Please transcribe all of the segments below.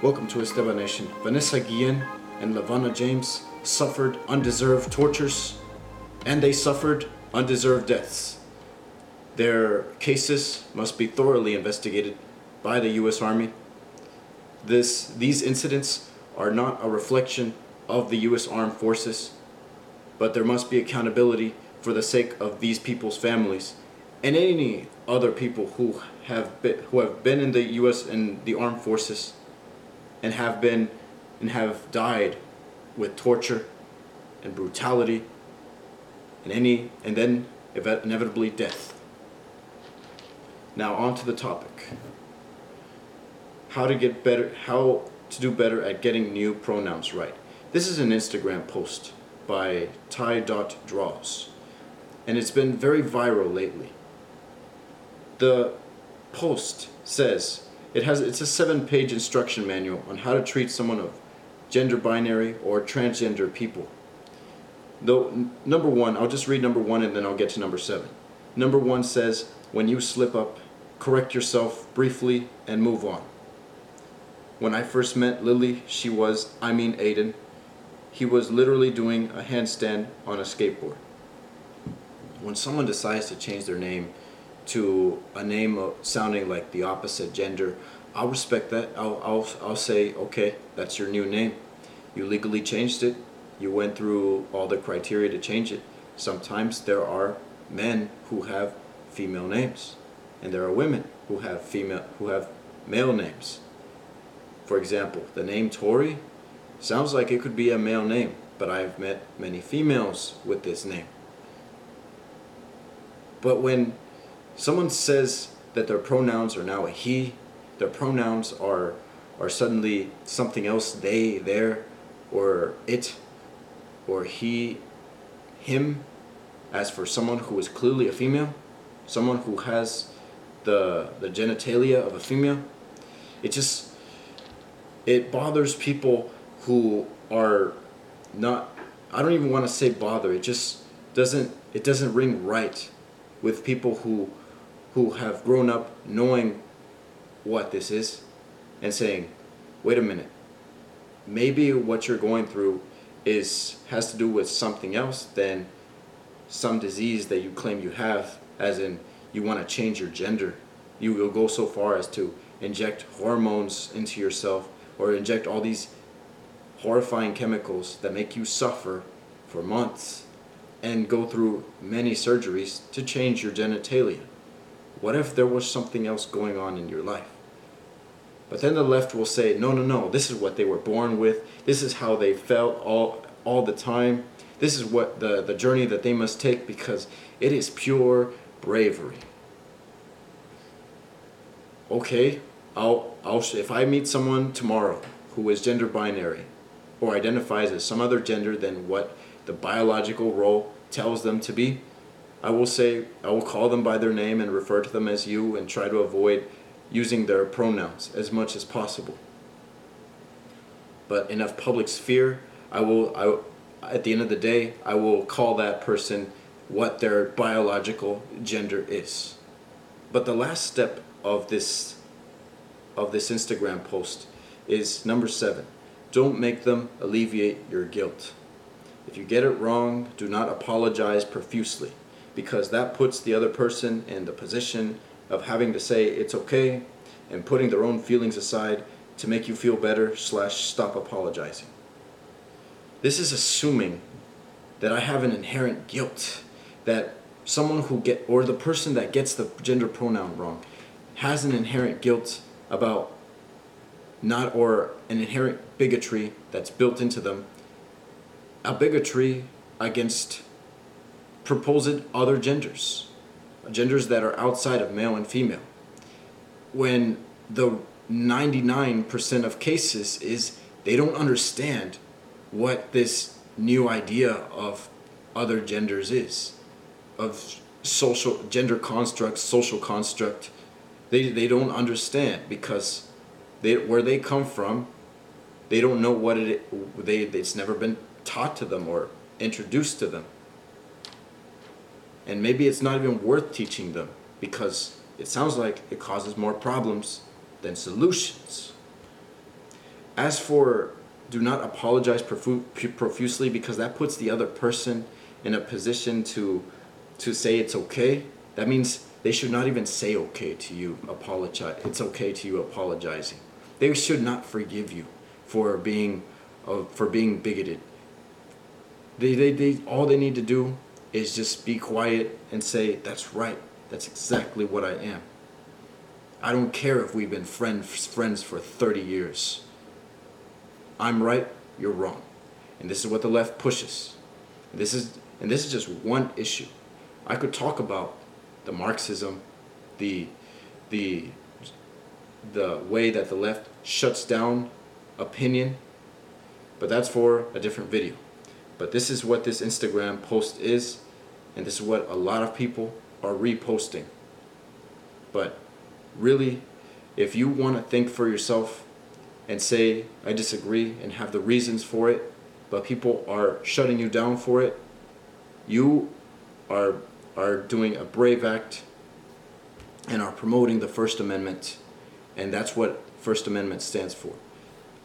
Welcome to Esteban Nation. Vanessa Guillen and Lavana James suffered undeserved tortures and they suffered undeserved deaths. Their cases must be thoroughly investigated by the U.S. Army. This, these incidents are not a reflection of the U.S. Armed Forces, but there must be accountability for the sake of these people's families and any other people who have been, who have been in the U.S. and the armed forces and have been and have died with torture and brutality and any and then inevitably death. Now on to the topic. How to get better how to do better at getting new pronouns right. This is an Instagram post by Ty.draws and it's been very viral lately. The post says it has it's a seven-page instruction manual on how to treat someone of gender binary or transgender people. Though number one, I'll just read number one and then I'll get to number seven. Number one says, when you slip up, correct yourself briefly and move on. When I first met Lily, she was, I mean Aiden, he was literally doing a handstand on a skateboard. When someone decides to change their name to a name sounding like the opposite gender, I'll respect that. I'll, I'll, I'll say, okay, that's your new name. You legally changed it. You went through all the criteria to change it. Sometimes there are men who have female names, and there are women who have female who have male names. For example, the name Tori sounds like it could be a male name, but I've met many females with this name. But when someone says that their pronouns are now a he, their pronouns are are suddenly something else, they, there, or it, or he, him, as for someone who is clearly a female, someone who has the the genitalia of a female, it just it bothers people who are not I don't even want to say bother, it just doesn't it doesn't ring right with people who who have grown up knowing what this is and saying, wait a minute, maybe what you're going through is has to do with something else than some disease that you claim you have, as in you want to change your gender. You will go so far as to inject hormones into yourself or inject all these horrifying chemicals that make you suffer for months and go through many surgeries to change your genitalia. What if there was something else going on in your life? But then the left will say, no, no, no, this is what they were born with. This is how they felt all, all the time. This is what the, the journey that they must take because it is pure bravery. Okay, I'll, I'll, if I meet someone tomorrow who is gender binary or identifies as some other gender than what the biological role tells them to be, I will say, I will call them by their name and refer to them as you and try to avoid using their pronouns as much as possible. But in a public sphere, I will, I, at the end of the day, I will call that person what their biological gender is. But the last step of this of this Instagram post is number 7. Don't make them alleviate your guilt. If you get it wrong, do not apologize profusely because that puts the other person in the position of having to say it's okay and putting their own feelings aside to make you feel better slash stop apologizing. This is assuming that I have an inherent guilt that someone who get or the person that gets the gender pronoun wrong has an inherent guilt about not or an inherent bigotry that's built into them a bigotry against proposed other genders, genders that are outside of male and female. When the 99% of cases is they don't understand what this new idea of other genders is, of social gender construct, social construct. They, they don't understand because they, where they come from, they don't know what it they it's never been taught to them or introduced to them. And maybe it's not even worth teaching them because it sounds like it causes more problems than solutions. As for do not apologize profu- profusely because that puts the other person in a position to to say it's okay. That means they should not even say okay to you apologize. It's okay to you apologizing. They should not forgive you for being uh, for being bigoted. They, they, they all they need to do is just be quiet and say that's right. That's exactly what I am. I don't care if we've been friends friends for 30 years. I'm right, you're wrong. And this is what the left pushes. And this is and this is just one issue. I could talk about the Marxism, the the the way that the left shuts down opinion, but that's for a different video. But this is what this Instagram post is, and this is what a lot of people are reposting. But really, if you want to think for yourself and say, I disagree, and have the reasons for it, but people are shutting you down for it, you are, are doing a brave act and are promoting the First Amendment, and that's what First Amendment stands for.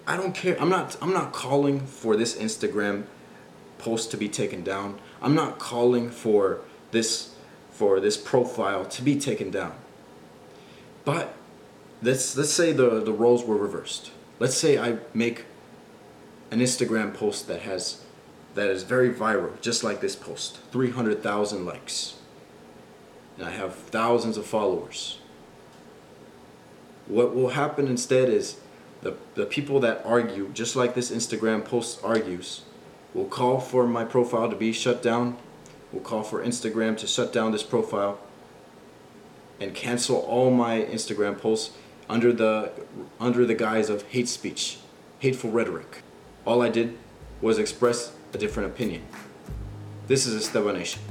I don't care. I'm not. I'm not calling for this Instagram post to be taken down. I'm not calling for this for this profile to be taken down. But let's let's say the the roles were reversed. Let's say I make an Instagram post that has that is very viral, just like this post, 300,000 likes. And I have thousands of followers. What will happen instead is the, the people that argue, just like this Instagram post argues, will call for my profile to be shut down, will call for Instagram to shut down this profile, and cancel all my Instagram posts under the under the guise of hate speech, hateful rhetoric. All I did was express a different opinion. This is Esteban Nation.